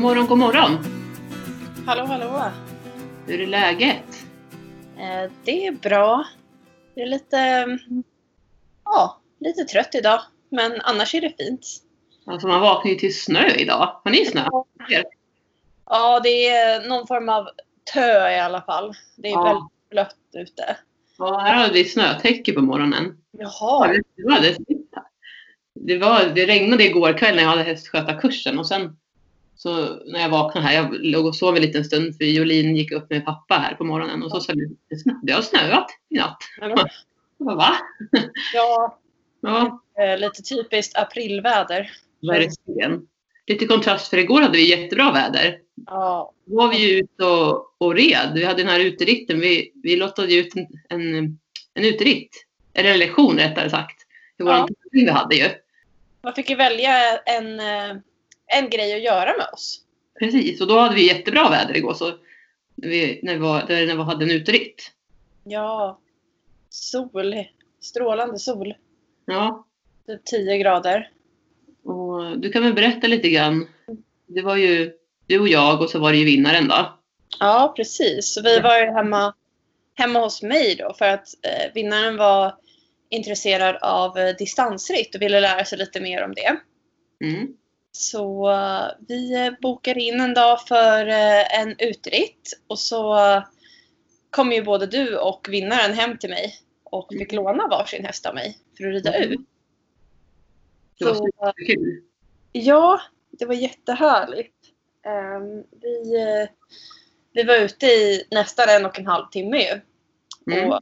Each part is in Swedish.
God morgon, god morgon! Hallå, hallå! Hur är läget? Eh, det är bra. Det är lite, ja, lite trött idag. Men annars är det fint. Alltså man vaknar ju till snö idag. Har ni snö? Ja, det är någon form av tö i alla fall. Det är Ja. väldigt blött ute. Ja, här hade vi snötäcke på morgonen. Jaha. Det, var det, det regnade igår kväll när jag hade hästskötarkursen och sen så när jag vaknade här, jag låg och sov en liten stund för Jolin gick upp med pappa här på morgonen och så sa det, det har snöat i natt. Bara, va? Ja, Ja, lite typiskt aprilväder. verkligen. Lite kontrast för igår hade vi jättebra väder. Ja, Då var vi ute och, och red. Vi hade den här uteritten. Vi, vi lottade ut en, en, en uteritt. Eller en lektion rättare sagt. Det var Ja. vi hade ju. man fick ju välja en, eh, en grej att göra med oss. Precis, och då hade vi jättebra väder igår. Så vi, när, vi var, när vi hade en uteritt. Ja, sol. Strålande sol. Ja, Typ 10 grader. och du kan väl berätta lite grann. Det var ju du och jag och så var det ju vinnaren då. Ja, precis. Så vi var ju hemma, hemma hos mig då för att eh, vinnaren var intresserad av eh, distansritt och ville lära sig lite mer om det. Mm. Så eh, vi bokade in en dag för eh, en utritt och så kom ju både du och vinnaren hem till mig och fick låna varsin häst av mig för att rida Mm. ut. Det var Så. Ja, det var jättehärligt. Ehm, vi, eh, vi var ute i nästan en och en halv timme ju. Mm. Och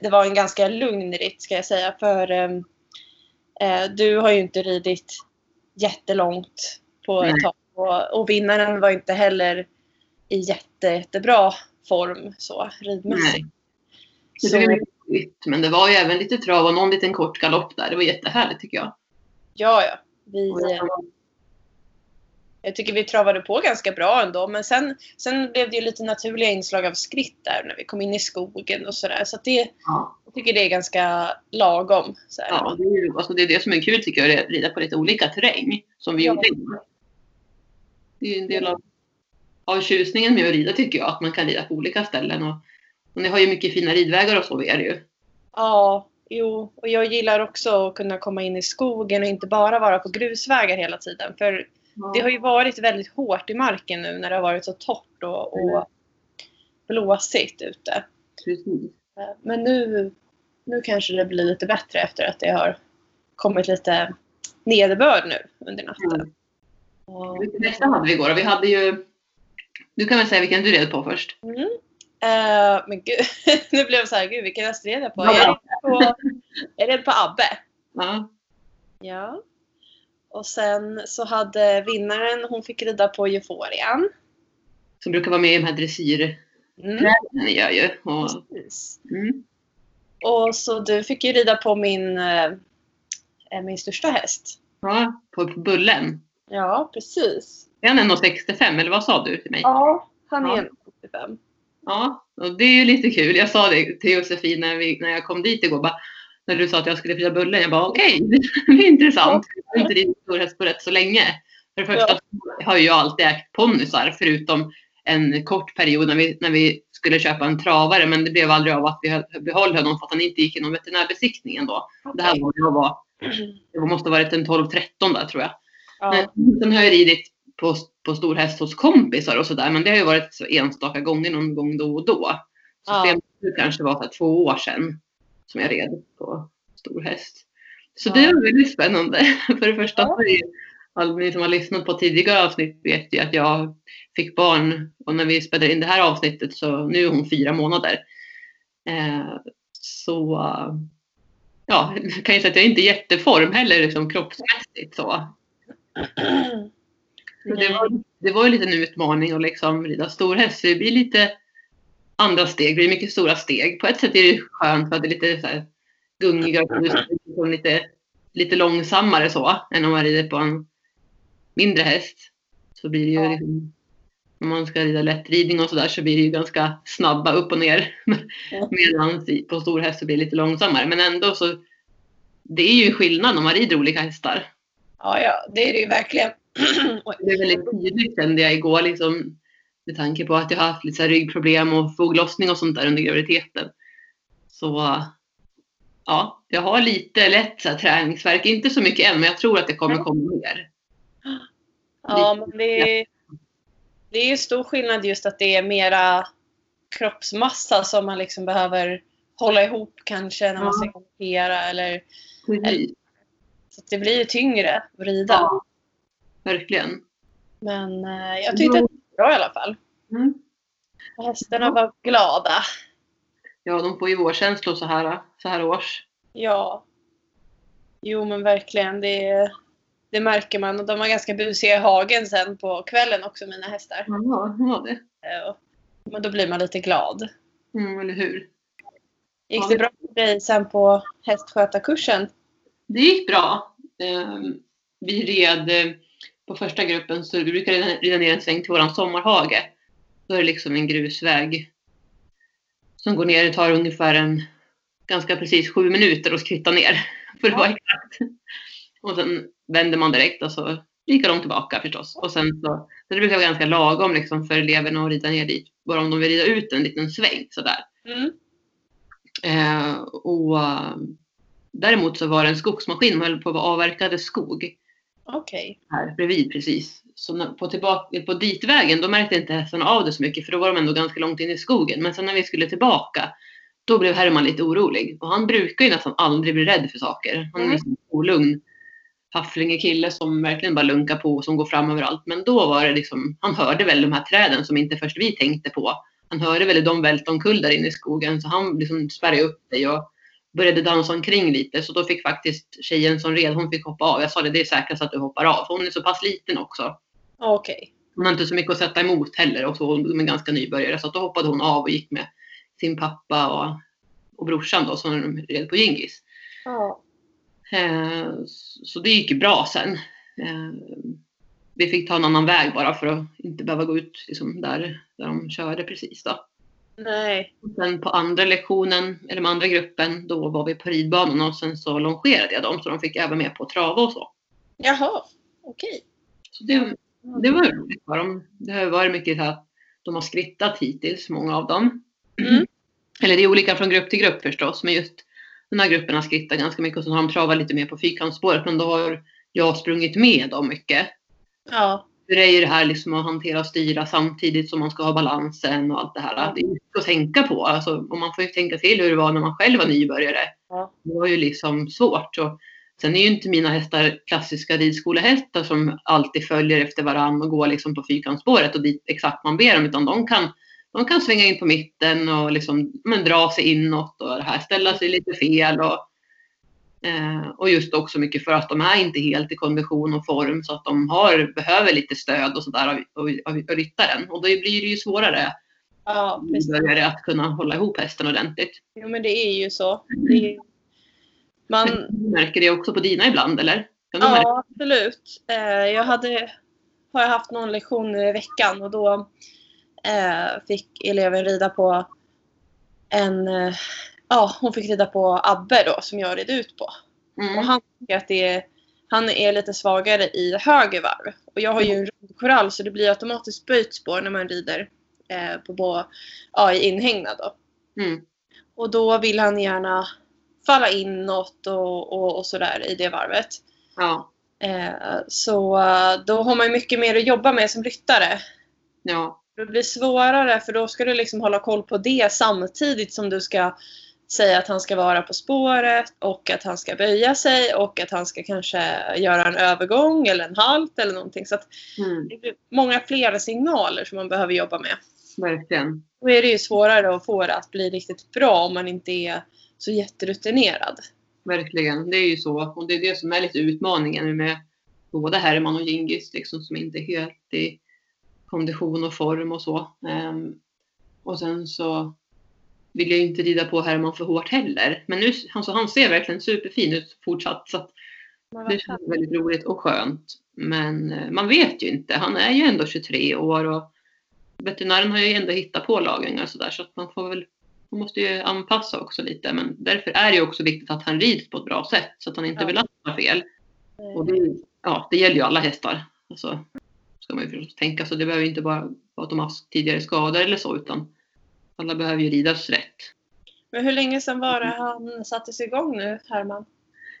det var en ganska lugn ritt ska jag säga för ehm, eh, du har ju inte ridit jättelångt på ett tag. Och, och vinnaren var inte heller i jätte, jättebra form så ridmässigt. Nej. Det Så, blev men det var ju även lite trav och någon liten kort galopp där. Det var jättehärligt tycker jag. ja, ja. Vi, Jag tycker vi travade på ganska bra ändå. Men sen, sen blev det ju lite naturliga inslag av skritt där när vi kom in i skogen och sådär. Så att det, Ja. jag tycker det är ganska lagom. Så. Ja, det är, alltså det är det som är kul tycker jag, att rida på lite olika terräng. Som vi Ja. gjorde. Det är ju en del av, av tjusningen med att rida tycker jag, att man kan rida på olika ställen. Och, och ni har ju mycket fina ridvägar och så vid er ju. Ja, jo. Och jag gillar också att kunna komma in i skogen och inte bara vara på grusvägar hela tiden. För det har ju varit väldigt hårt i marken nu när det har varit så torrt och, Mm. och blåsigt ute. Precis. Men nu, nu kanske det blir lite bättre efter att det har kommit lite nederbörd nu under natten. Mm. Och- Vilken hästar hade vi igår? Och Vi hade ju... Du kan väl säga vilken du red på först? Mm. Eh, men gud, nu blev jag så här, gud vilken häst red jag på? Ja. Jag red på, jag red på Abbe. Ja. Ja. Och sen så hade vinnaren, hon fick rida på Euforian. Som brukar vara med i de här dressyrträningen Mm. gör ju. Och, Precis. mm. Och så du fick ju rida på min, eh, eh, min största häst. Ja, på Bullen. Ja, precis. Är han 1,65 eller vad sa du till mig? Ja, han Ja. är 75. Ja, och det är ju lite kul. Jag sa det till Josefin när, vi, när jag kom dit igår. Bara, när du sa att jag skulle fria bullen. Jag bara okej, det är intressant. Jag har inte ridit stor häst på rätt så länge. För det första har ju jag alltid ägt ponnysar förutom en kort period när vi, när vi skulle köpa en travare. Men det blev aldrig av att vi höll- behöll honom för att han inte gick inom veterinärbesiktningen då. Det här var, jag var, det måste ha varit en 12-13 där tror jag. Ja. Men Sen har jag ridit på, på stor häst hos kompisar och sådär. Men det har ju varit så enstaka gånger någon gång då och då. Så Ja. kanske var så här två år sedan som jag red på stor häst. Så Ja. det var väldigt spännande. För det första Ja. är alla ni som har lyssnat på tidigare avsnitt vet ju att jag fick barn och när vi spelade in det här avsnittet så nu är hon fyra månader. Eh, så ja, jag kan ju säga att jag är inte i jätteform heller liksom kroppsmässigt så. Så det, var, det var ju lite en utmaning att liksom rida stor häst. Så det blir lite andra steg. Det blir mycket stora steg. På ett sätt är det skönt för att det är lite så här gungiga och lite, lite långsammare så än om man rider på en mindre häst. Så blir det ju liksom, om man ska rida lättridning och sådär så blir det ju ganska snabba upp och ner. Medan på stor häst så blir det lite långsammare. Men ändå så det är ju skillnad om man rider olika hästar. Ja, ja, det är det ju verkligen. Det är väldigt tydligt kände jag igår liksom, med tanke på att jag har haft lite ryggproblem och foglossning och sånt där under graviditeten. Så ja, jag har lite lätt så här, träningsvärk. Inte så mycket än, men jag tror att det kommer komma mer. Ja, men det är, det är stor skillnad just att det är mera kroppsmassa som man liksom behöver hålla ihop kanske när man ska kommentera eller Precis. så att det blir tyngre att rida. Ja, verkligen. Men eh, jag tyckte att bra i alla fall. Mm. Och hästarna var glada. Ja, de får ju vårkänslor så här, så här års. Ja. Jo men verkligen. Det, det märker man. Och de var ganska busiga i hagen sen på kvällen också mina hästar. Ja, var det. Men då blir man lite glad. Mm, eller hur? Gick Ja, det bra för dig sen på hästskötarkursen? Det gick bra. Ehm, Vi red eh, på första gruppen så vi brukar rida- rida ner en sväng till våran sommarhage. Då är det liksom en grusväg som går ner. Det tar ungefär en ganska precis sju minuter att skritta ner för att vara exakt. Och sen vänder man direkt och så gick de tillbaka förstås. Och sen så, så det brukar vara ganska lagom liksom för eleverna att rida ner dit. Bara om de vill rida ut en liten sväng sådär. Mm. Eh, och eh, däremot så var det en skogsmaskin som höll på att avverkade skog Okej. här bredvid precis. Så på, tillbaka, på ditvägen då märkte inte hästarna av det så mycket för då var de ändå ganska långt in i skogen. Men sen när vi skulle tillbaka då blev Herman lite orolig. Och han brukar ju nästan aldrig bli rädd för saker. Han är Mm. sån olugn hafflingekille som verkligen bara lunkar på och som går fram överallt. Men då var det liksom, han hörde väl de här träden som inte först vi tänkte på. Han hörde väl de välta omkull där inne i skogen så han liksom spärrade upp sig och började dansa omkring lite. Så då fick faktiskt tjejen som red, hon fick hoppa av. Jag sa det, det är säkrast att du hoppar av. För hon är så pass liten också. Okej. Hon har inte så mycket att sätta emot heller och så hon är ganska nybörjare. Så då hoppade hon av och gick med sin pappa och, och brorsan då som red på Gingis. Ja. Eh, så det gick ju bra sen. Eh, vi fick ta en annan väg bara för att inte behöva gå ut liksom där, där de körde precis då. Nej. Och sen på andra lektionen, eller med andra gruppen, då var vi på ridbanan och sen så longerade jag dem så de fick även med på trava och så. Jaha. Okej. Så det, det var roligt för dem. Det har varit mycket så här att de har skrittat hittills, många av dem. Mm. Eller det är olika från grupp till grupp förstås, men just den här gruppen har skrittat ganska mycket och så har de travat lite mer på fyrkantsspåret. Men då har jag sprungit med dem mycket. Ja. Det är det här liksom att hantera och styra samtidigt som man ska ha balansen och allt det här. Det är mycket att tänka på. Alltså, och man får ju tänka till hur det var när man själv var nybörjare. Ja. Det var ju liksom svårt. Och sen är ju inte mina hästar klassiska ridskolehästar som alltid följer efter varann och går liksom på fyrkantsspåret och dit exakt man ber dem. Utan de kan, de kan svänga in på mitten och liksom, men, dra sig inåt och det här, ställa sig lite fel. Och, och just också mycket för att de är inte helt i kondition och form så att de har, behöver lite stöd och sådär av, av, av, ryttaren. Och då blir det ju svårare Ja, börjare att kunna hålla ihop hästen ordentligt. Jo, men det är ju så. Är... Man, Du märker det också på dina ibland eller? Ja, absolut. Eh, jag hade, har jag haft någon lektion i veckan och då eh, fick eleven rida på en, eh, ja hon fick rida på Abbe då som jag red ut på. Och Mm. han tycker att det är, han är lite svagare i höger varv. Och jag har ju en rund korall så det blir automatiskt böjt spår när man rider eh, på, på, ja, i inhägnad då. Mm. Och då vill han gärna falla inåt och, och, och sådär i det varvet. Ja. Eh, så eh, då har man mycket mer att jobba med som ryttare. Ja. Det blir svårare för då ska du liksom hålla koll på det samtidigt som du ska säga att han ska vara på spåret och att han ska böja sig och att han ska kanske göra en övergång eller en halt eller någonting. Så att Mm. det blir många fler signaler som man behöver jobba med. Verkligen. Då är det ju svårare att få det att bli riktigt bra om man inte är så jätterutinerad. Verkligen. Det är ju så. Och det är det som är lite utmaningen med både Herman och Gingis liksom, som inte är helt i kondition och form och så. Ehm, och sen så vill jag ju inte rida på Herman för hårt heller. Men nu, alltså, han ser verkligen superfin ut fortsatt. Så det känns väldigt roligt och skönt. Men eh, man vet ju inte. Han är ju ändå 23 år och veterinären har ju ändå hittat på lagringar och sådär. Så att man får väl man måste ju anpassa också lite. Men därför är det ju också viktigt att han rids på ett bra sätt så att han inte Ja. belastar fel. Och det, ja, det gäller ju alla hästar. Alltså, ska man ju förstås tänka. Så det behöver inte bara vara att de har haft tidigare skador eller så, utan alla behöver ju ridas rätt. Men hur länge sedan var det han sattes igång nu, Herman?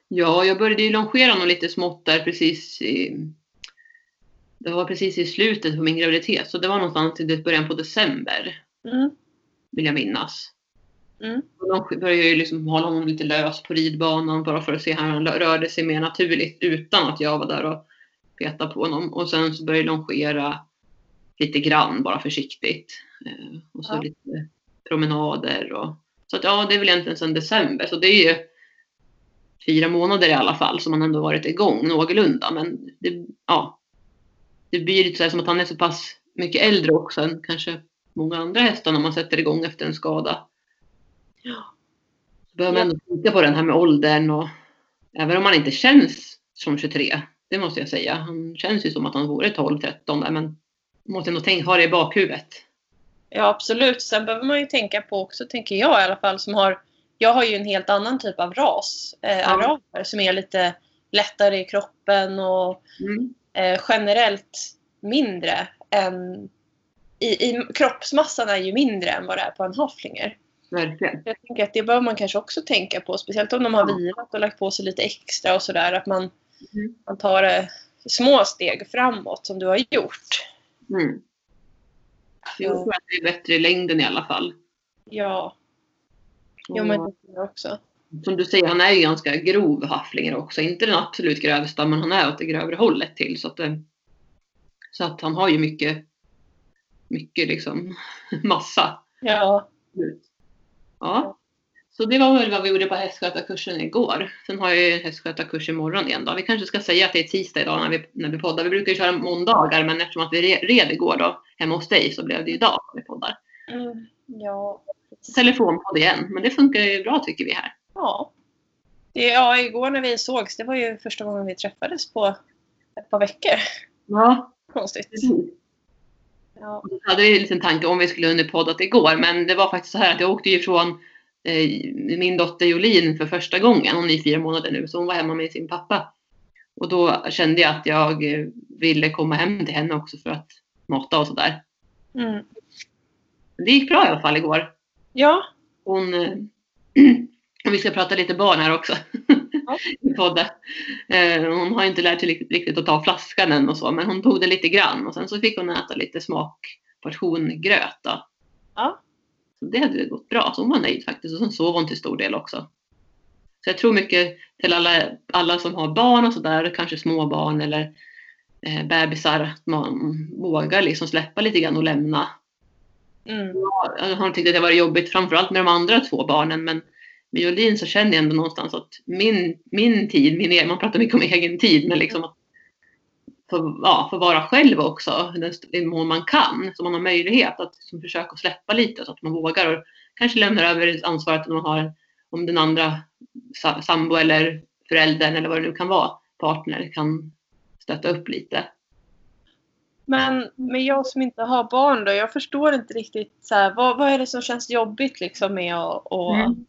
Ja, jag började ju longera honom lite smått där precis i, Det var precis i slutet på min graviditet, så det var någonstans i början på december, Mm. vill jag minnas. Mm. De började ju liksom hålla honom lite lös på ridbanan bara för att se hur han rörde sig mer naturligt utan att jag var där och petade på honom. Och sen så började jag longera lite grann, bara försiktigt. Eh, och så Ja. lite promenader och så att ja, det är väl egentligen sedan december. Så det är ju fyra månader i alla fall som han ändå varit igång någorlunda. Men det, ja, det blir lite så här som att han är så pass mycket äldre också än kanske många andra hästar när man sätter igång efter en skada. Ja. Så behöver man ändå tänka på den här med åldern och även om han inte känns som 23, det måste jag säga. Han känns ju som att han vore 12-13 där men man måste ändå tänka, ha det i bakhuvudet. Ja, absolut. Sen behöver man ju tänka på också, tänker jag i alla fall, som har... Jag har ju en helt annan typ av ras, eh, Ja. araber, som är lite lättare i kroppen och Mm. eh, generellt mindre än... I, I kroppsmassan är ju mindre än vad det är på en haflinger. Verkligen. Jag tänker att det bör man kanske också tänka på, speciellt om de har vilat och lagt på sig lite extra och sådär, att man, Mm. man tar det små steg framåt som du har gjort. Mm. Jag tror att det är bättre i längden i alla fall. Ja, Och men det tror jag också. Som du säger, han är ju ganska grov haflinger också. Inte den absolut grövsta, men han är åt det grövre hållet till. Så att, eh, så att han har ju mycket, mycket liksom massa. Ja, Ja. Så det var väl vad vi gjorde på hästskötarkursen igår. Sen har jag ju hästskötarkurs imorgon igen då. Vi kanske ska säga att det är tisdag idag när vi, när vi poddar. Vi brukar ju köra måndagar men eftersom att vi re- red igår då hemma hos dig så blev det idag som vi poddar. mm, ja. Telefonpodd igen, men det funkar ju bra tycker vi här. Ja. Det, ja, igår när vi sågs, det var ju första gången vi träffades på ett par veckor. Ja, Konstigt. precis. Ja. Så hade vi en liten tanke om vi skulle hunnit poddat igår, men det var faktiskt så här att jag åkte ju ifrån eh, min dotter Jolin för första gången. Hon är fyra månader nu, så hon var hemma med sin pappa. Och då kände jag att jag eh, ville komma hem till henne också för att mata och sådär. Mm. Det gick bra i alla fall igår. ja, Hon, eh, vi ska prata lite barn här också. Ja. I podden. Eh, hon har inte lärt sig riktigt att ta flaskan än och så, men hon tog det lite grann och sen så fick hon äta lite smakportion gröt då. Ja. Så det hade gått bra, så hon var nöjd faktiskt. Och sen sov hon till stor del också. Så jag tror mycket till alla, alla som har barn och sådär, kanske små barn eller eh, bebisar, att man vågar liksom släppa lite grann och lämna. Mm. jag har tyckt att det var jobbigt framförallt med de andra två barnen. Men med Jolin så känner jag ändå någonstans att min, min tid, min man pratar mycket om egen tid. Men liksom att få, ja, få vara själv också i mån man kan så man har möjlighet att liksom försöka släppa lite så att man vågar och kanske lämnar över ansvaret om man har om den andra sa- sambo eller föräldern eller vad det nu kan vara partner kan stötta upp lite. Men med jag som inte har barn då, jag förstår inte riktigt så här, vad, vad är det som känns jobbigt liksom med att, att Mm.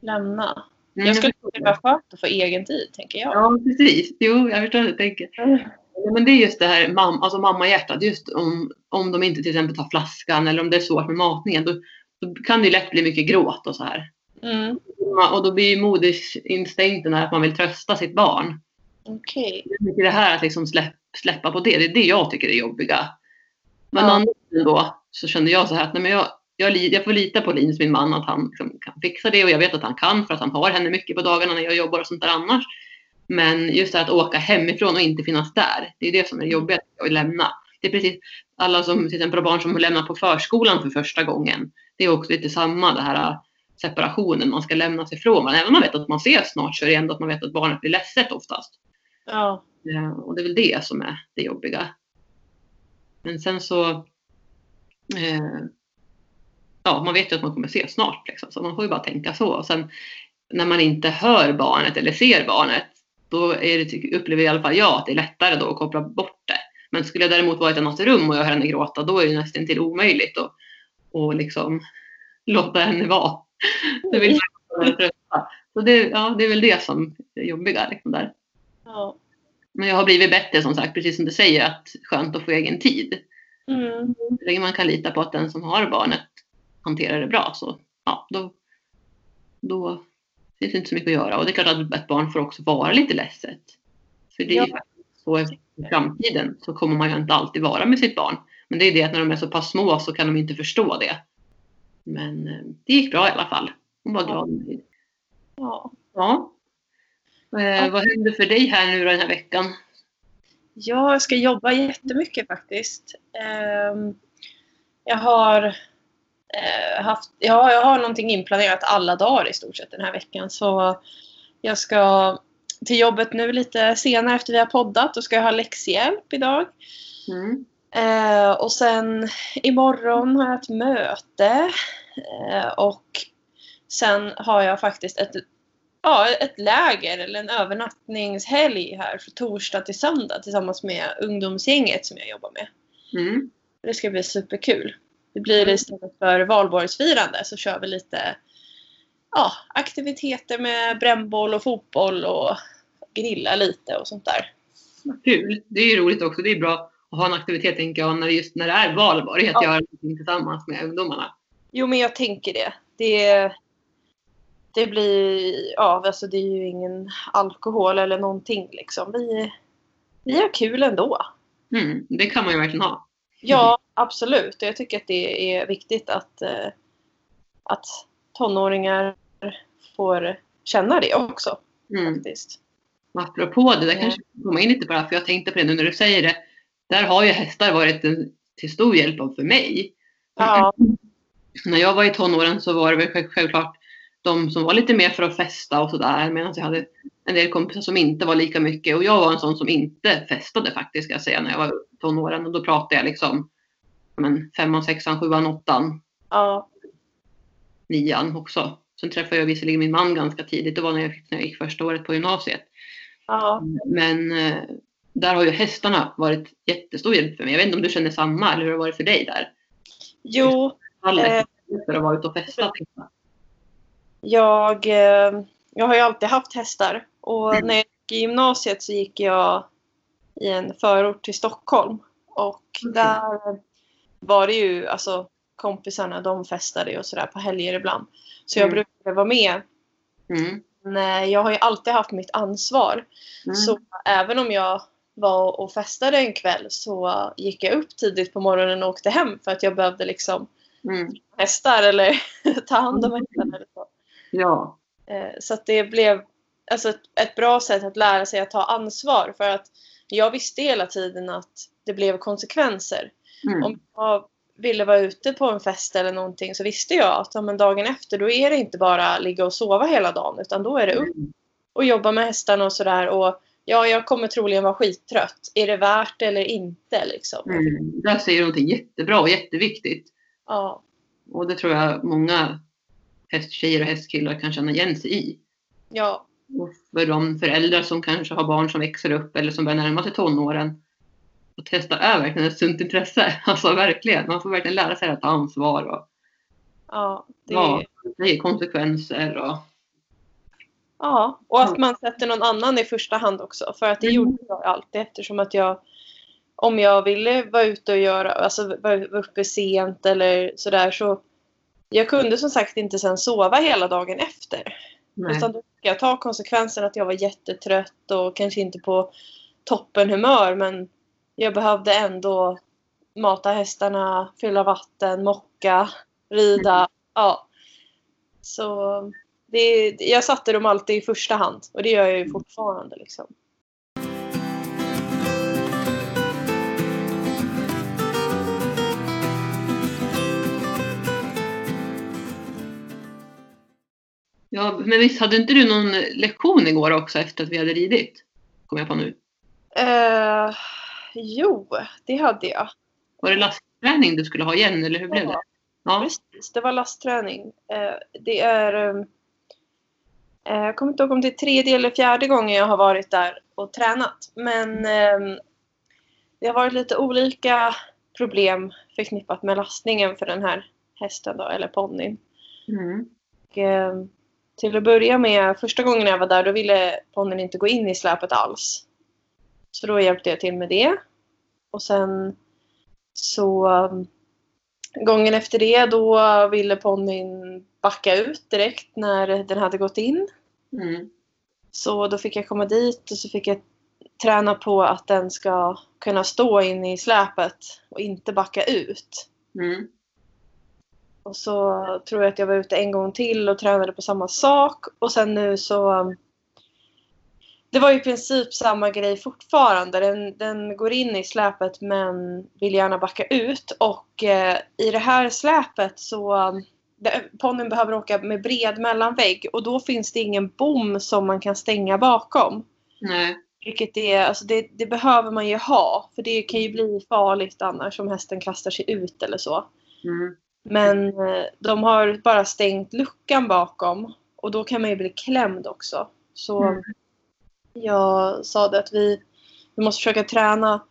lämna? Mm, Jag skulle tycka det var skönt att få egen tid, tänker jag. Ja, precis. Jo, jag förstår vad du tänker. Mm. Men det är just det här mam, alltså mammahjärtat. Just om, om de inte till exempel tar flaskan eller om det är svårt med matningen. Då, då kan det lätt bli mycket gråt och så här. Mm. Och då blir ju modersinstinkten att man vill trösta sitt barn. Okej. Det mycket det här att liksom släpp, släppa på det. Det är det jag tycker är jobbiga. Men Ja. andra sidan då så kände jag så här att nej, men jag, jag, jag får lita på Linus, min man, att han liksom kan fixa det och jag vet att han kan för att han har henne mycket på dagarna när jag jobbar och sånt där annars. Men just det här att åka hemifrån och inte finnas där, det är det som är jobbigt att lämna. Det är precis alla som till exempel barn som lämnar på förskolan för första gången. Det är också lite samma det här separationen, man ska lämna sig ifrån varandra. Även om man vet att man ses snart så är det ändå att man vet att barnet blir ledset oftast. Ja. Eh, Och det är väl det som är det jobbiga. Men sen så... Eh, ja, man vet ju att man kommer se snart. Liksom, så man får ju bara tänka så. Och sen när man inte hör barnet eller ser barnet, då är det, upplever i alla fall jag att det är lättare då att koppla bort det. Men skulle jag däremot vara i ett annat rum och jag hör henne gråta, då är det nästan till omöjligt att och liksom låta henne vara. Det vill. Så det, ja, det är väl det som är jobbiga. Liksom där. ja. Men jag har blivit bättre som sagt, precis som du säger, att skönt att få egen tid. Mm. Så länge man kan lita på att den som har barnet hanterar det bra så ja, då, då finns det inte så mycket att göra. Och det är klart att ett barn får också vara lite ledset. För det är Ja. så i framtiden så kommer man ju inte alltid vara med sitt barn. Men det är det att när de är så pass små så kan de inte förstå det. Men eh, det gick bra i alla fall. Hon var glad. och nöjd. Ja. Ja. Eh, vad händer för dig här nu då den här veckan? Ja, jag ska jobba jättemycket faktiskt. Ehm, Jag har eh, haft, ja, jag har någonting inplanerat alla dagar i stort sett den här veckan. Så jag ska till jobbet nu lite senare efter vi har poddat. Då ska jag ha läxhjälp idag. Mm. Eh, och sen imorgon har jag ett möte. Eh, och sen har jag faktiskt ett, ja, ett läger eller en övernattningshelg här från torsdag till söndag tillsammans med ungdomsgänget som jag jobbar med. Mm. Det ska bli superkul. Det blir istället för valborgsfirande så kör vi lite ja, aktiviteter med brännboll och fotboll och grilla lite och sånt där. Kul. Det är ju roligt också. Det är bra att ha en aktivitet tänker jag när det, just när det är valborg. Att Ja. göra någonting tillsammans med ungdomarna. Jo, men jag tänker det. Det, det blir, ja, alltså det är ju ingen alkohol eller någonting liksom. Vi, vi har kul ändå. Mm. Det kan man ju verkligen ha. Ja, absolut. Jag tycker att det är viktigt att, eh, att tonåringar får känna det också Mm. faktiskt. Apropå det, där Ja. kanske jag komma in lite här, för jag tänkte på det nu när du säger det. Där har ju hästar varit en, till stor hjälp för mig. Ja, När jag var i tonåren så var det väl själv- självklart de som var lite mer för att festa och sådär. Medan jag hade en del kompisar som inte var lika mycket. Och jag var en sån som inte festade faktiskt, ska jag säga, när jag var i tonåren. Och då pratade jag liksom men, femman, sexan, sjuan, åttan, ja, nian också. Sen träffade jag visserligen min man ganska tidigt. Det var när jag, när jag gick första året på gymnasiet. ja. Men eh, där har ju hästarna varit jättestor hjälp för mig. Jag vet inte om du känner samma eller hur det har varit för dig där? Jo, Fallet Eh. för att vara ute och festa. jag, eh, jag har ju alltid haft hästar. Och Mm. när jag gick i gymnasiet så gick jag i en förort till Stockholm. Och där var det ju, alltså kompisarna de festade och sådär på helger ibland. Så jag Mm. brukade vara med. Mm. Men eh, jag har ju alltid haft mitt ansvar. Mm. Så även om jag var och festade en kväll så gick jag upp tidigt på morgonen och åkte hem för att jag behövde liksom Mm. hästar eller ta hand om hästar eller så. Ja. Eh, Så att det blev alltså ett, ett bra sätt att lära sig att ta ansvar för att jag visste hela tiden att det blev konsekvenser. Mm. Om jag ville vara ute på en fest eller någonting så visste jag att ja, men dagen efter då är det inte bara ligga och sova hela dagen utan då är det upp och jobba med hästarna och sådär. Och ja, jag kommer troligen vara skittrött. Är det värt det eller inte liksom? Mm. Där säger du någonting jättebra och jätteviktigt. Ja, Och det tror jag många hästtjejer och hästkillar kan känna igen sig i. ja, Och för de föräldrar som kanske har barn som växer upp eller som börjar närma sig tonåren. Att testa är verkligen ett sunt intresse. Alltså verkligen. Man får verkligen lära sig att ta ansvar och ja. Det, ja, ja. det ger konsekvenser. Och, och att man sätter någon annan i första hand också. För att det Mm. gjorde jag alltid eftersom att jag om jag ville vara ute och göra, alltså vara uppe sent eller sådär så jag kunde som sagt inte sen sova hela dagen efter. nej. Utan då fick jag ta konsekvensen att jag var jättetrött och kanske inte på toppen humör men jag behövde ändå mata hästarna, fylla vatten, mocka, rida. Ja. Så det, jag satte dem alltid i första hand och det gör jag ju fortfarande. Liksom. Ja, men visst hade inte du någon lektion igår också efter att vi hade ridit? Kom jag på nu. Eh, jo, det hade jag. Var det lastträning du skulle ha igen eller hur blev det? Ja, Ja. precis. Det var lastträning. Eh, det är... eh, Jag kommer inte ihåg om det är tredje eller fjärde gången jag har varit där och tränat. Men eh, det har varit lite olika problem förknippat med lastningen för den här hästen då, eller ponnyn. Mm. Och, eh, till att börja med, första gången jag var där, då ville ponnyn inte gå in i släpet alls. Så då hjälpte jag till med det. Och sen så um, gången efter det då ville ponnyn backa ut direkt när den hade gått in. Mm. Så då fick jag komma dit och så fick jag träna på att den ska kunna stå inne i släpet och inte backa ut. Mm. Och så tror jag att jag var ute en gång till och tränade på samma sak. Och sen nu så... Det var i princip samma grej fortfarande. Den, den går in i släpet men vill gärna backa ut. Och eh, i det här släpet så... Ponnyn behöver åka med bred mellanvägg och då finns det ingen bom som man kan stänga bakom. Nej. Vilket är, alltså det, det behöver man ju ha. För det kan ju bli farligt annars om hästen kastar sig ut eller så. Mm. Men eh, de har bara stängt luckan bakom och då kan man ju bli klämd också. Så Mm. Jag sa det att vi, vi måste försöka träna.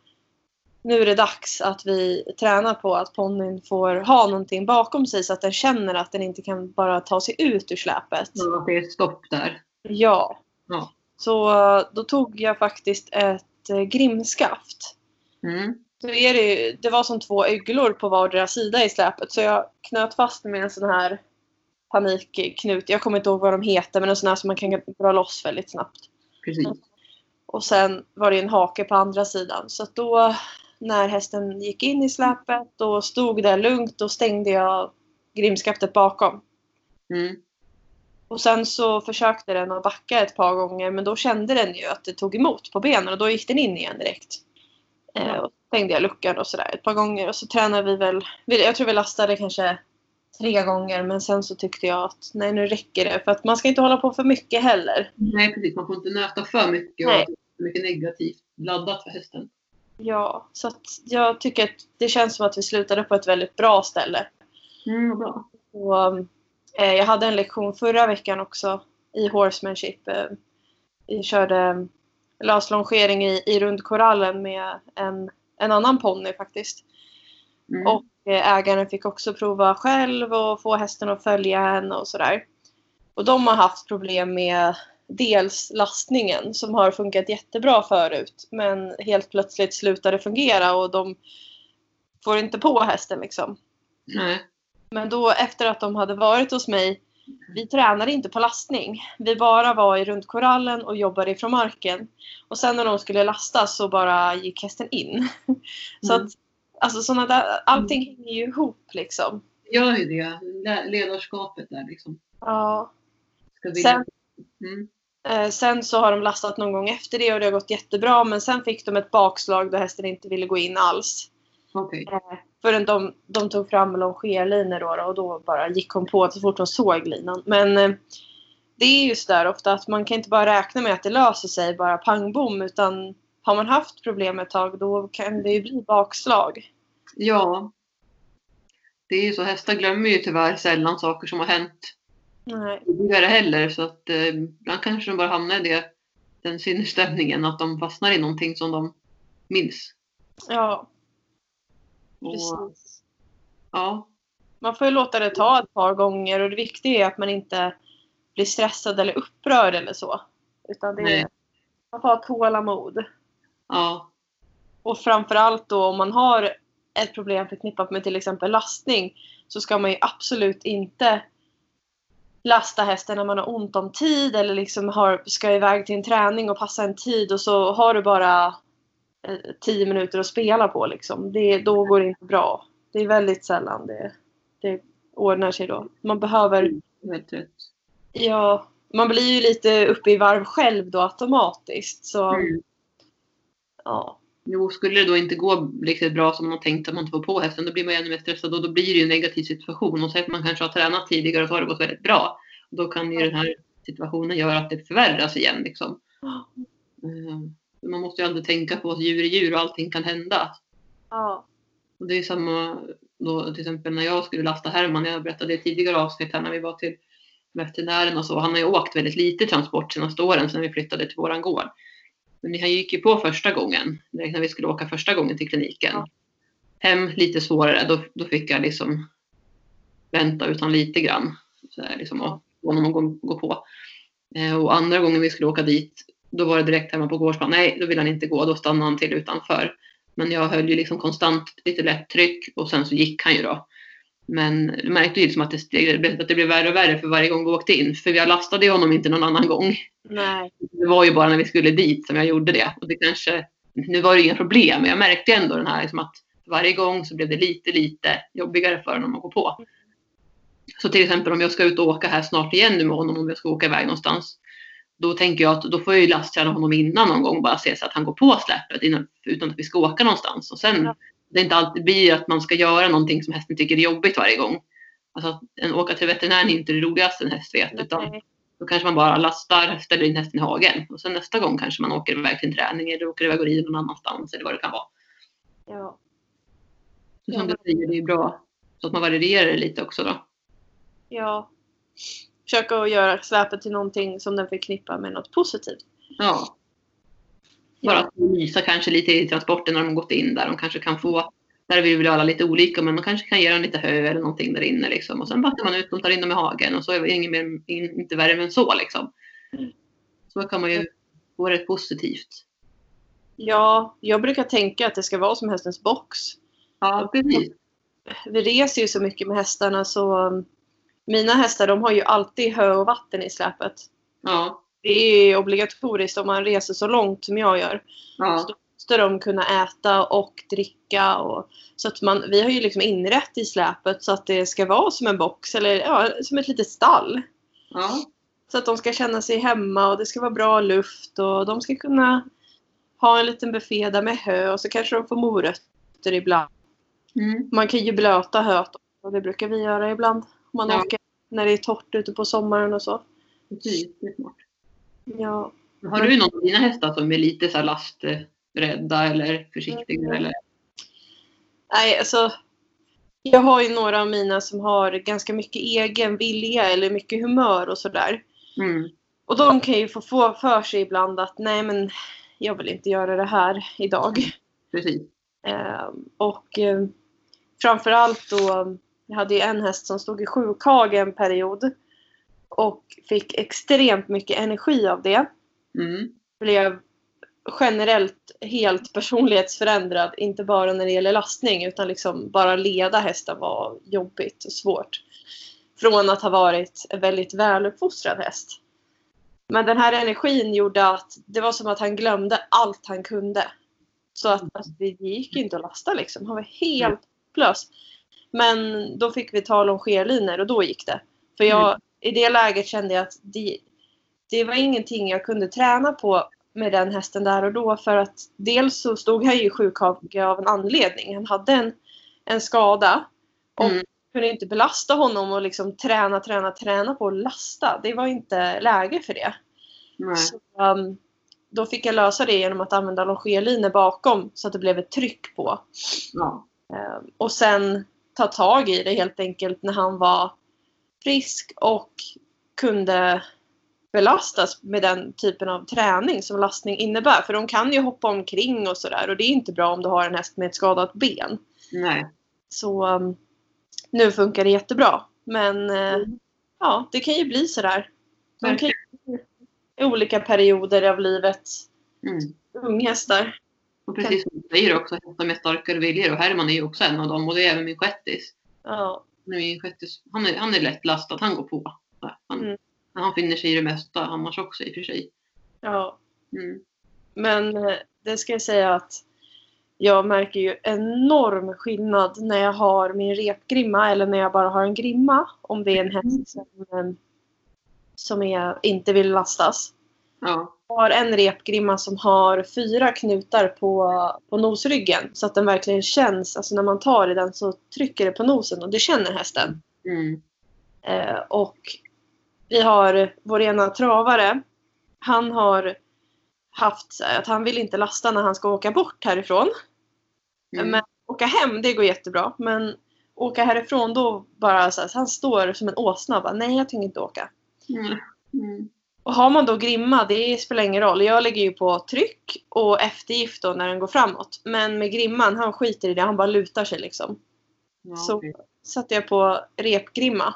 Nu är det dags att vi tränar på att ponnyn får ha någonting bakom sig så att den känner att den inte kan bara ta sig ut ur släpet. Att det är stopp där. Ja. Ja. Så då tog jag faktiskt ett eh, grimskaft. Mm. Det, ju- det var som två öglor på vardera sida i släpet så jag knöt fast med en sån här panikknut. Jag kommer inte ihåg vad de heter men en sån här som man kan dra loss väldigt snabbt. Precis. Och sen var det en hake på andra sidan. Så att då när hästen gick in i släpet och stod där lugnt då stängde jag grimskaftet bakom. Mm. Och sen så försökte den att backa ett par gånger men då kände den ju att det tog emot på benen och då gick den in igen direkt. Eh, Ja. och stängde jag luckan och sådär ett par gånger och så tränade vi väl, jag tror vi lastade kanske tre gånger men sen så tyckte jag att nej nu räcker det för att man ska inte hålla på för mycket heller. Nej, precis. Man får inte nöta för mycket och Nej. ha för mycket negativt laddat för hästen. Ja, så att jag tycker att det känns som att vi slutade på ett väldigt bra ställe. Mm, bra. Och, eh, jag hade en lektion förra veckan också i horsemanship. Eh, vi körde laslongering i, i rundkorallen med en, en annan ponny faktiskt. Mm. Och eh, ägaren fick också prova själv och få hästen att följa henne och sådär. Och de har haft problem med dels lastningen som har funkat jättebra förut men helt plötsligt slutade fungera och de får inte på hästen liksom. Nej. Men då efter att de hade varit hos mig, vi tränade inte på lastning. Vi bara var i rundkorallen och jobbade ifrån marken. Och sen när de skulle lasta så bara gick hästen in. Så Mm. att, alltså såna där, allting hänger ju ihop liksom. Gör ju det. Le- Ledarskapet där liksom. Ja. Sen, Mm. eh, sen så har de lastat någon gång efter det och det har gått jättebra. Men sen fick de ett bakslag då hästen inte ville gå in alls. Okej. Eh, förrän de, de tog fram longerlinor då, då och då bara gick hon på så fort de såg linan. Men eh, det är ju så där ofta att man kan inte bara räkna med att det löser sig bara pang bom utan har man haft problem ett tag då kan det ju bli bakslag. Ja. Det är ju så. Hästar glömmer ju tyvärr sällan saker som har hänt Nej. tidigare heller. Så att eh, ibland kanske de bara hamnar i det, den sinnesstämningen att de fastnar i någonting som de minns. Ja, Och, precis. ja. Man får ju låta det ta ett par gånger och det viktiga är att man inte blir stressad eller upprörd eller så. Utan det Nej. är, man får ha tålamod. Ja. Och framförallt då om man har ett problem förknippat med till exempel lastning så ska man ju absolut inte lasta hästen när man har ont om tid eller liksom har, ska iväg till en träning och passa en tid och så har du bara eh, tio minuter att spela på. Liksom. Det, då går det inte bra. Det är väldigt sällan det, det ordnar sig då. Man behöver, rätt. ja, man blir ju lite uppe i varv själv då automatiskt. Så Mm. Ja, Jo, skulle det då inte gå riktigt bra som man har tänkt att man inte får på hästen, då blir man ännu mer stressad och då blir det ju en negativ situation. Och så att man kanske har tränat tidigare och så har det gått väldigt bra. Då kan ju den här situationen göra att det förvärras igen. Liksom. Eh, Man måste ju alltid tänka på att djur är djur och allting kan hända. ja, Och det är samma då till exempel när jag skulle lasta Herman, jag berättade i tidigare avsnitt här när vi var till veterinären och så. Han har ju åkt väldigt lite transport senaste åren sedan vi flyttade till våran gård. Men han gick ju på första gången, direkt när vi skulle åka första gången till kliniken. Ja. Hem lite svårare, då, då fick jag liksom vänta utan lite grann. Så här, liksom, och honom att gå, gå på. Eh, och andra gången vi skulle åka dit, Då var det direkt hemma på gårdsplan. Nej, då vill han inte gå. Då stannade han till utanför. Men jag höll ju liksom konstant lite lätt tryck och sen så gick han ju då. Men du märkte ju liksom att det, att det blev värre och värre för varje gång vi åkte in. För jag lastade honom inte någon annan gång. Nej. Det var ju bara när vi skulle dit som jag gjorde det. Och det kanske, nu var det inga problem, men jag märkte ändå den här liksom att varje gång så blev det lite, lite jobbigare för honom att gå på. Så till exempel om jag ska ut och åka här snart igen nu med honom om jag ska åka iväg någonstans. Då tänker jag att då får jag ju lastträna honom innan någon gång bara se så att han går på släppet innan, utan att vi ska åka någonstans. Och sen, Ja. det är inte alltid blir att man ska göra någonting som hästen tycker är jobbigt varje gång. Alltså att en åka till veterinären är inte det roligaste en häst vet. Utan. Då kanske man bara lastar, ställer in hästen i hagen. Och sen nästa gång kanske man åker iväg till en träning eller åker iväg och rider någon annanstans eller vad det kan vara. Ja. Så som du säger, det är bra. Så att man varierar det lite också då. ja. Försöka att göra släpet till någonting som den förknippar med något positivt. Ja. Bara att visa kanske lite i transporten när de har gått in där. De kanske kan få, där vill vi alla lite olika, men man kanske kan ge dem lite hö eller någonting där inne liksom. Och sen vattnar man ut dem, tar in dem i hagen och så är det inget mer, in- inte värre än så liksom. Så kan man ju få det positivt. Ja, jag brukar tänka att det ska vara som hästens box. Ja, precis. Vi reser ju så mycket med hästarna så mina hästar de har ju alltid hö och vatten i släpet. Ja, Det är obligatoriskt om man reser så långt som jag gör. ja, Så måste de kunna äta och dricka. Och, så att man, vi har ju liksom inrett i släpet så att det ska vara som en box eller ja, som ett litet stall. ja, Så att de ska känna sig hemma och det ska vara bra luft och de ska kunna ha en liten buffé där med hö och så kanske de får morötter ibland. mm. Man kan ju blöta höet och det brukar vi göra ibland. Om man Ja. åker när det är torrt ute på sommaren och så. är smart. Ja. Har du någon av dina hästar som är lite så här lasträdda eller försiktiga? Mm. Eller? Nej, alltså. Jag har ju några av mina som har ganska mycket egen vilja eller mycket humör och sådär. Mm. Och de kan ju få få för sig ibland att nej men jag vill inte göra det här idag. Precis. Eh, och eh, framförallt då, jag hade ju en häst som stod i sjukhage en period. Och fick extremt mycket energi av det. Mm. Blev generellt helt personlighetsförändrad. Inte bara när det gäller lastning utan liksom bara leda hästen var jobbigt och svårt. Från att ha varit en väldigt väluppfostrad häst. Men den här energin gjorde att det var som att han glömde allt han kunde. Så att alltså, det gick inte att lasta liksom. Han var helt plös. Men då fick vi ta longerlinor och då gick det. För jag, i det läget kände jag att det, det var ingenting jag kunde träna på med den hästen där och då. För att dels så stod han ju i sjukhage av en anledning. Han hade en, en skada. Och Mm. kunde inte belasta honom och liksom träna, träna, träna på att lasta. Det var inte läge för det. Nej. Så, um, då fick jag lösa det genom att använda longerlinor bakom så att det blev ett tryck på. Ja. Um, och sen ta tag i det helt enkelt när han var frisk och kunde belastas med den typen av träning som lastning innebär. För de kan ju hoppa omkring och sådär och det är inte bra om du har en häst med ett skadat ben. Nej. Så um, nu funkar det jättebra. Men eh, Mm. ja, det kan ju bli sådär. De kan ju i olika perioder av livet. Mm. Unghästar. Och precis som du säger också, hästar med starkare viljor. Och Herman är ju också en av dem. Och det är även min shettis. Ja, Min shettis han, är, han är lättlastad, han går på. Han, Mm. Han finner sig i det mesta annars också i och för sig. ja. Mm. Men eh, det ska jag säga att jag märker ju enorm skillnad när jag har min repgrimma eller när jag bara har en grimma. Om det är en häst som, eh, som är, inte vill lastas. Ja. Jag har en repgrimma som har fyra knutar på, på nosryggen. Så att den verkligen känns. Alltså när man tar i den så trycker det på nosen och det känner hästen. Mm. Eh, och vi har vår ena travare. Han har haft så här att han vill inte lasta när han ska åka bort härifrån. Mm. Men åka hem, det går jättebra. Men åka härifrån då bara så här, han står som en åsna och bara nej jag tänker inte åka. Mm. Mm. Och har man då grimma, det spelar ingen roll. Jag lägger ju på tryck och eftergift då när den går framåt. Men med grimman, han skiter i det. Han bara lutar sig liksom. Ja, Så okej. satte jag på repgrimma.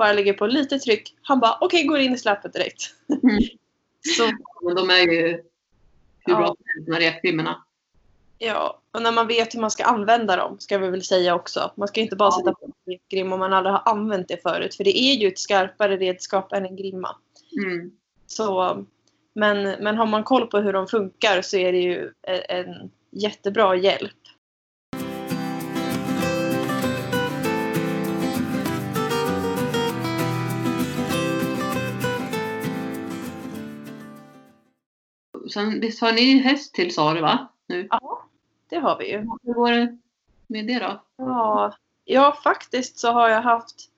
Bara lägger på lite tryck. Han bara okej, går in i släpet direkt. Mm. Så Men de är ju hur bra Ja. som helst, de här repgrimmerna. Ja, och när man vet hur man ska använda dem ska vi väl säga också. Man ska inte bara Ja. sätta på en grim om man aldrig har använt det förut. För det är ju ett skarpare redskap än en grimma. Mm. Så, men, men har man koll på hur de funkar så är det ju en jättebra hjälp. Sen visst har ni häst till salu va? Nu. Ja, det har vi ju. Hur går det med det då? Ja, ja, faktiskt så har jag haft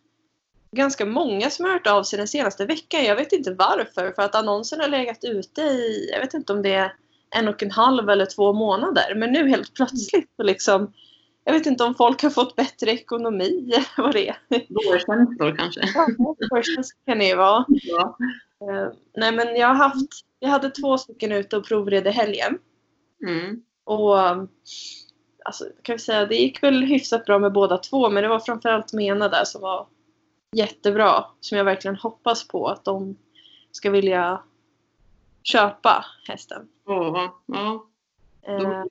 ganska många som har hört av sig den senaste veckan. Jag vet inte varför. För att annonsen har legat ute i, jag vet inte om det är en och en halv eller två månader. Men nu helt plötsligt så liksom, jag vet inte om folk har fått bättre ekonomi eller vad det är. Vårkänslor kanske? Ja, första kan det ju vara. Ja. Eh, nej men jag har haft, jag hade två stycken ute och provred i helgen. Mm. Och alltså, kan vi säga, det gick väl hyfsat bra med båda två men det var framförallt med ena där som var jättebra. Som jag verkligen hoppas på att de ska vilja köpa hästen. Åh, ja. Eh,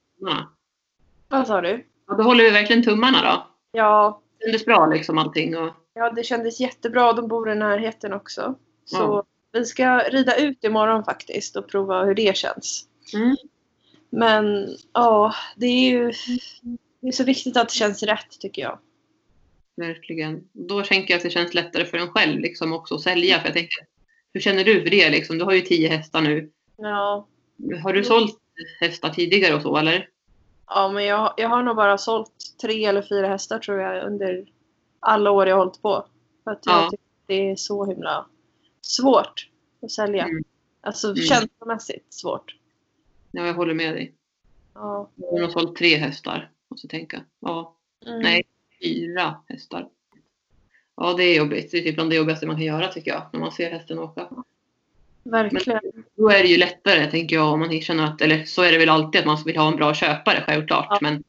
vad sa du? Ja, då håller vi verkligen tummarna då. Ja, Kändes bra liksom allting. Och, ja, det kändes jättebra. De bor i närheten också. Så Ja. Vi ska rida ut imorgon faktiskt och prova hur det känns. mm. Men ja, det är ju det är så viktigt att det känns rätt tycker jag. Verkligen. Då tänker jag att det känns lättare för en själv liksom också att sälja. För jag tänker, hur känner du för det? Liksom? Du har ju tio hästar nu. Ja, Har du sålt hästar tidigare och så eller? Ja, men jag, jag har nog bara sålt tre eller fyra hästar tror jag under alla år jag har hållit på. För att jag Ja. tycker det är så himla svårt att sälja. Mm. Alltså Mm. känslomässigt svårt. Ja, jag håller med dig. Ja. Jag har sålt tre hästar. Måste jag tänka. Ja, Mm. nej, fyra hästar. Ja, det är jobbigt. Det är typ bland det jobbigaste man kan göra tycker jag. När man ser hästen åka. Verkligen. Då är det ju lättare tänker jag om man känner att, eller så är det väl alltid att man vill ha en bra köpare självklart. Ja. Men,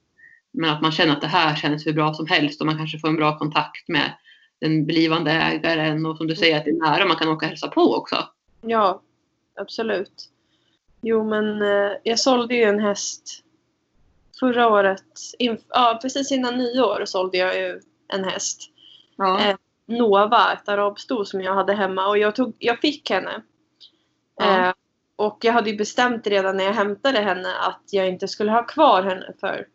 men att man känner att det här känns hur bra som helst och man kanske får en bra kontakt med den blivande ägaren och som du säger att det är nära man kan åka och hälsa på också. Ja, absolut. Jo, men eh, jag sålde ju en häst förra året. Ja, precis innan nyår sålde jag ju en häst. Ja. Eh, Nova, ett arabsto som jag hade hemma och jag, tog, jag fick henne. Ja. Eh, och jag hade ju bestämt redan när jag hämtade henne att jag inte skulle ha kvar henne för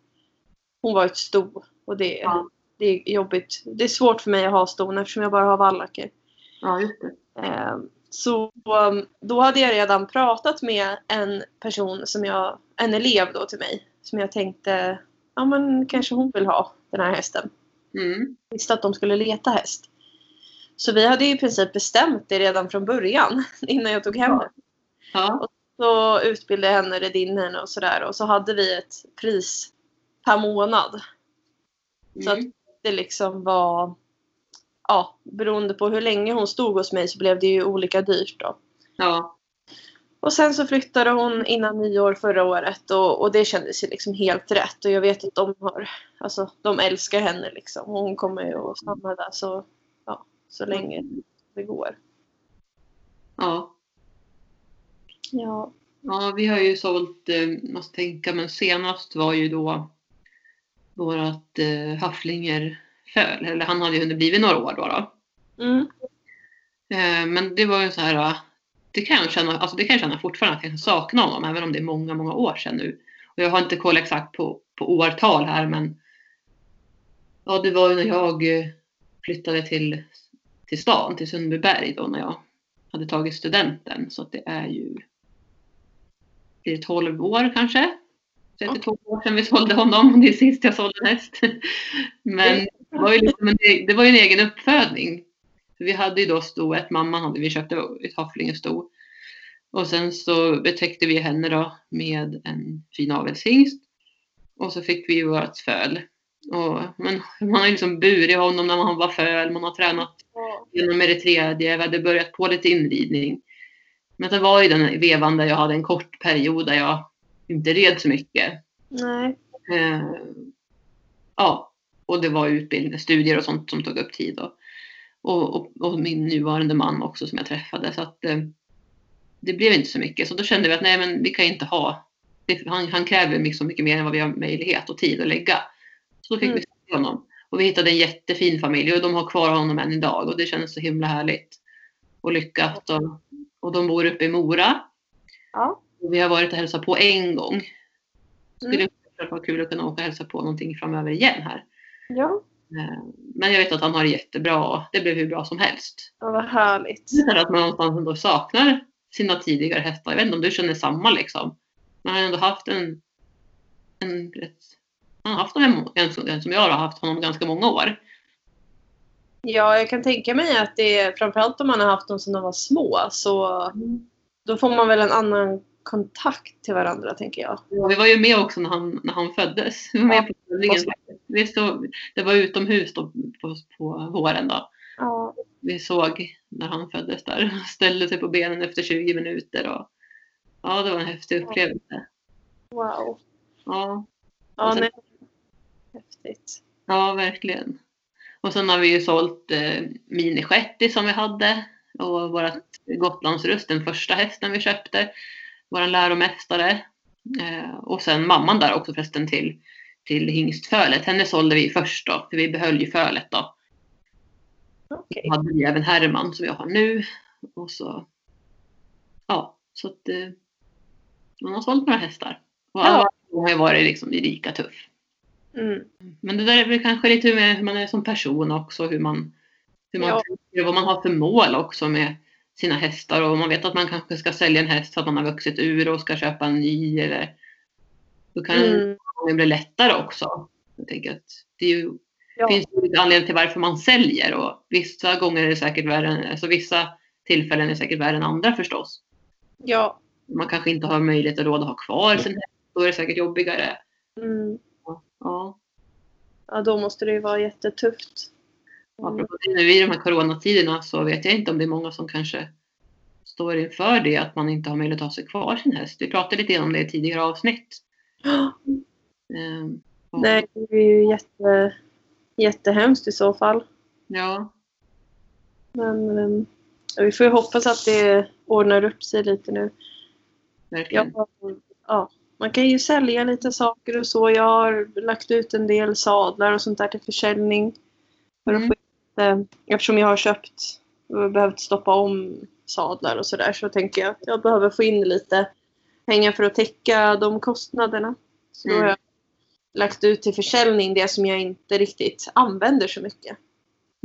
hon var ett sto och det, Ja. Det är jobbigt. Det är svårt för mig att ha ston eftersom jag bara har vallacker. ja, just det. Eh, så um, då hade jag redan pratat med en person som jag, en elev då till mig, som jag tänkte, ja men kanske hon vill ha den här hästen. Mm. Visste att de skulle leta häst. Så vi hade ju i princip bestämt det redan från början, innan jag tog hem Ja. den. Ja. Så utbildade jag henne, red in henne och sådär. Och så hade vi ett pris per månad. Så att Mm. Det liksom var, ja, beroende på hur länge hon stod hos mig så blev det ju olika dyrt då. ja. Och sen så flyttade hon innan nyår förra året och, och det kändes ju liksom helt rätt. Och jag vet att de har, alltså de älskar henne liksom. Hon kommer ju att stanna där så, ja, så länge det går. ja. Ja. Ja, vi har ju sålt, eh, måste tänka, men senast var ju då vårat eh, Hafflinger föl. Eller han hade ju hunnit blivit några år då. då. Mm. Eh, men det var ju så här, eh, det kan jag känna, alltså det kan jag känna fortfarande att jag kan sakna honom, även om det är många, många år sedan nu. Och jag har inte koll exakt på, på årtal här, men ja, det var ju när jag eh, flyttade till, till stan, till Sundbyberg då, när jag hade tagit studenten. Så att det är ju det är 12 år kanske. 32 år sedan vi sålde honom. Det är sist jag sålde en häst. Men det var ju, liksom en, det var en egen uppfödning. Vi hade ju då stoet, mamman hade vi köpte ett Haflingesto. Och sen så betäckte vi henne då med en fin avelshingst. Och så fick vi ju vårt föl. Och, men man har ju liksom burit honom när man var föl, man har tränat genom med det tredje, vi hade börjat på lite inridning. Men det var ju den vevan där jag hade en kort period där jag inte red så mycket. Nej. Eh, ja, och det var utbildning, studier och sånt som tog upp tid. Och, och, och, och min nuvarande man också som jag träffade. Så att, eh, det blev inte så mycket. Så då kände vi att nej, men vi kan inte ha... Han, han kräver mycket, så mycket mer än vad vi har möjlighet och tid att lägga. Så då fick Mm. vi se honom. Och vi hittade en jättefin familj och de har kvar honom än idag och det kändes så himla härligt och lyckat. Och, och de bor uppe i Mora. Ja. Vi har varit och hälsat på en gång. Skulle Mm. vara kul att kunna åka och hälsa på någonting framöver igen här. Ja. Eh, Men jag vet att han har det jättebra det blev hur bra som helst. ja, vad härligt. Det är att man någonstans ändå saknar sina tidigare hästar. Jag vet inte om du känner samma liksom. Man har ändå haft en, en rätt, han har haft en, en, en som jag har haft honom ganska många år. Ja, jag kan tänka mig att det är framförallt om man har haft dem sedan de var små så då får man väl en annan kontakt till varandra tänker jag. Och vi var ju med också när han, när han föddes. Vi var med på födningen. Vi stod, det var utomhus då på, på våren då. Ja. Vi såg när han föddes där. Ställde sig på benen efter 20 minuter. Och, ja, det var en häftig upplevelse. Wow. Ja, Ja, sen- nej. Häftigt. ja verkligen. Och sen har vi ju sålt eh, Mini Shetty som vi hade. Och vårat Gotlandsrust, den första hästen vi köpte. Vår läromästare. Eh, och sen mamman där också förresten till, till hingstfölet. Henne sålde vi först då, för vi behöll ju fölet då. Okej. Då hade vi även Herman som jag har nu. Och så, ja, så att eh, man har sålt några hästar. Och Ja. alla har ju varit liksom lika tuff. Mm. Men det där är väl kanske lite med hur man är som person också, hur man, hur man Ja. tänker och vad man har för mål också med sina hästar. Och man vet att man kanske ska sälja en häst för att man har vuxit ur och ska köpa en ny eller då kan Mm. det bli lättare också. Jag tänker att det är ju Ja. finns ju olika anledningar till varför man säljer och vissa gånger är det säkert värre, alltså vissa tillfällen är säkert värre än andra förstås. Ja. Man kanske inte har möjlighet och råd att ha kvar sin häst, då är det säkert jobbigare. Mm. Ja, ja, då måste det ju vara jättetufft. Mm. apropå det, nu i de här coronatiderna så vet jag inte om det är många som kanske står inför det, att man inte har möjlighet att ha sig kvar sin häst. Vi pratade lite om det i tidigare avsnitt. Nej, det är ju jätte, jättehemskt i så fall. Ja, Men ehm, vi får ju hoppas att det ordnar upp sig lite nu. verkligen. Jag, ja, man kan ju sälja lite saker och så. Jag har lagt ut en del sadlar och sånt där till försäljning. För att Mm. få det. eftersom jag har köpt och behövt stoppa om sadlar och sådär så tänker jag att jag behöver få in lite pengar för att täcka de kostnaderna. Så då Mm. har jag lagt ut till försäljning det som jag inte riktigt använder så mycket.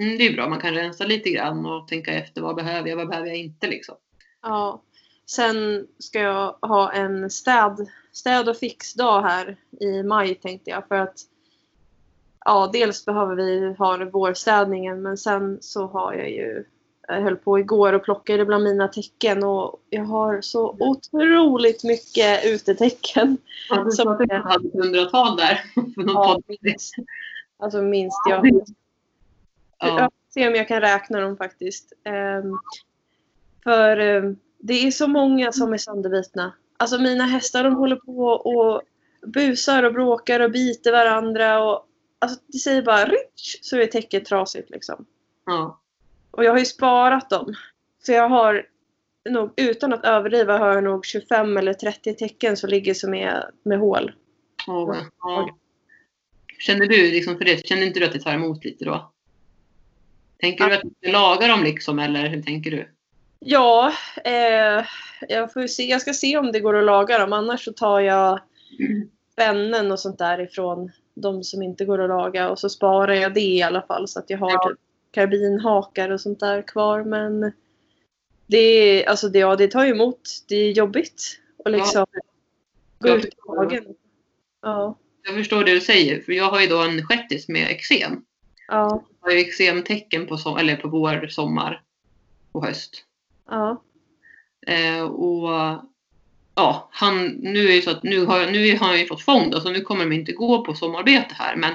Mm, det är bra, man kan rensa lite grann och tänka efter vad behöver jag, vad behöver jag inte liksom. Ja. Sen ska jag ha en städ, städ och fixdag här i maj tänkte jag för att ja, dels behöver vi ha vårstädningen men sen så har jag ju jag höll på igår och plockade bland mina tecken och jag har så otroligt mycket utetecken. Ja, Som- att du hade ett hundratal där. Ja, minst. Alltså minst Ja, jag. det- Jag Ja. se om jag kan räkna dem faktiskt. Ehm, för ehm, det är så många som är sönderbitna. Alltså mina hästar de håller på och busar och bråkar och biter varandra. Och, alltså det säger bara rich så är täcket trasigt liksom. Ja. Och jag har ju sparat dem. Så jag har nog, utan att överdriva, har jag nog 25 eller 30 tecken som ligger som är med hål. Ja, ja. Känner du liksom för det, känner inte du att det tar emot lite då? Tänker du att du ska laga dem liksom eller hur tänker du? Ja, eh, jag, får se, jag ska se om det går att laga dem. Annars så tar jag spännen och sånt där ifrån de som inte går att laga och så sparar jag det i alla fall så att jag har Ja. typ karbinhakar och sånt där kvar. Men det, är- alltså det, ja, det tar ju emot. Det är jobbigt att liksom gå Jag ut i hagen. Ja, Jag förstår det du säger för jag har ju då en shettis med eksem. ja, Jag har ju eksemtecken på, som, eller på vår, sommar och höst. ja. Eh, och ja, han, nu är det så att nu har, nu har han ju fått fång då, så nu kommer de inte gå på sommarbete här. Men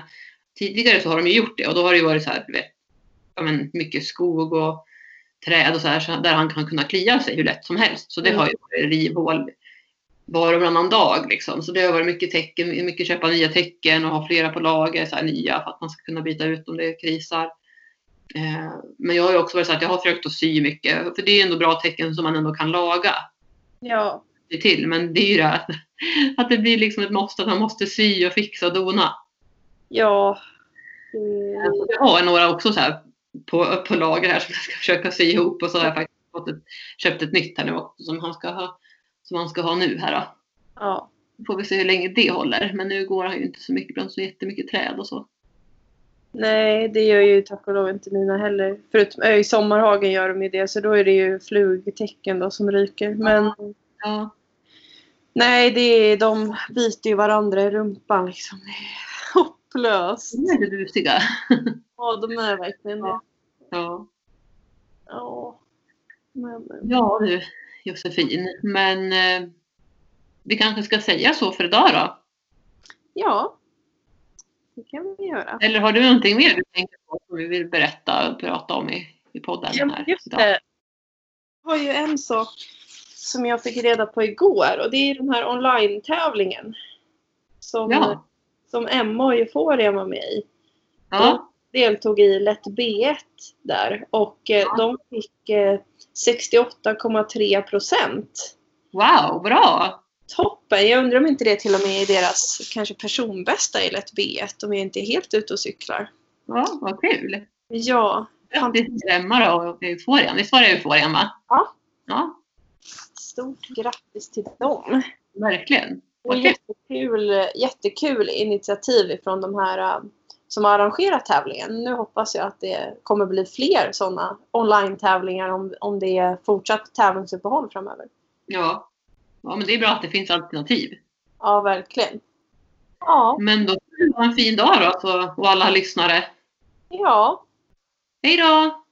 tidigare så har de ju gjort det och då har det ju varit så här, vet, ja, men mycket skog och träd och så här så där han kan kunna klia sig hur lätt som helst. Så det Mm. har ju varit rivhål var och varannan dag liksom. Så det har varit mycket tecken, mycket köpa nya tecken och ha flera på lager, så här nya för att man ska kunna byta ut om det krisar. Eh, men jag har ju också varit så att jag har försökt att sy mycket, för det är ändå bra tecken som man ändå kan laga. Ja. Det till. Men det är ju det att, att det blir liksom ett måste att man måste sy och fixa och dona. Ja. Det- Jag har några också så här på, på lager här som jag ska försöka sy ihop och så har jag faktiskt fått ett, köpt ett nytt här nu också som han ska ha, som han ska ha nu här då. Ja. Får vi se hur länge det håller. Men nu går han ju inte så mycket bland så jättemycket träd och så. Nej, det gör ju tack och lov inte mina heller. Förutom äh, i sommarhagen gör de ju det, så då är det ju flugtecken då som ryker. Men Ja, nej, det är, de biter ju varandra i rumpan liksom. Det är hopplöst. de är lite busiga. Ja, de är verkligen det. Ja. Ja. Men, ja du Josefin. Men eh, vi kanske ska säga så för idag då. ja. Det kan vi göra. Eller har du någonting mer du tänker på som vi vill berätta och prata om i, i podden Ja, just idag? det. Jag har ju en sak som jag fick reda på igår och det är den här online-tävlingen. Som, Ja. som Emma och Euphoria var med i. Ja. deltog i Lätt B1 där och eh, Ja. de fick eh, 68,3 procent. Wow, bra! Toppen! Jag undrar om inte det till och med är deras kanske personbästa i Lätt B1 om jag inte är helt ute och cyklar. Ja, vad kul! Ja, Grattis till Emma då och Euforian. Visst var det Euforian va? Ja. Ja, stort grattis till dem! verkligen. Och jättekul, jättekul initiativ ifrån de här eh, som har arrangerat tävlingen. Nu hoppas jag att det kommer bli fler sådana online-tävlingar om, om det är fortsatt tävlingsuppehåll framöver. Ja. ja, men det är bra att det finns alternativ. Ja, verkligen. Ja, Men då får du ha en fin dag då så, och alla lyssnare. ja. Hej då!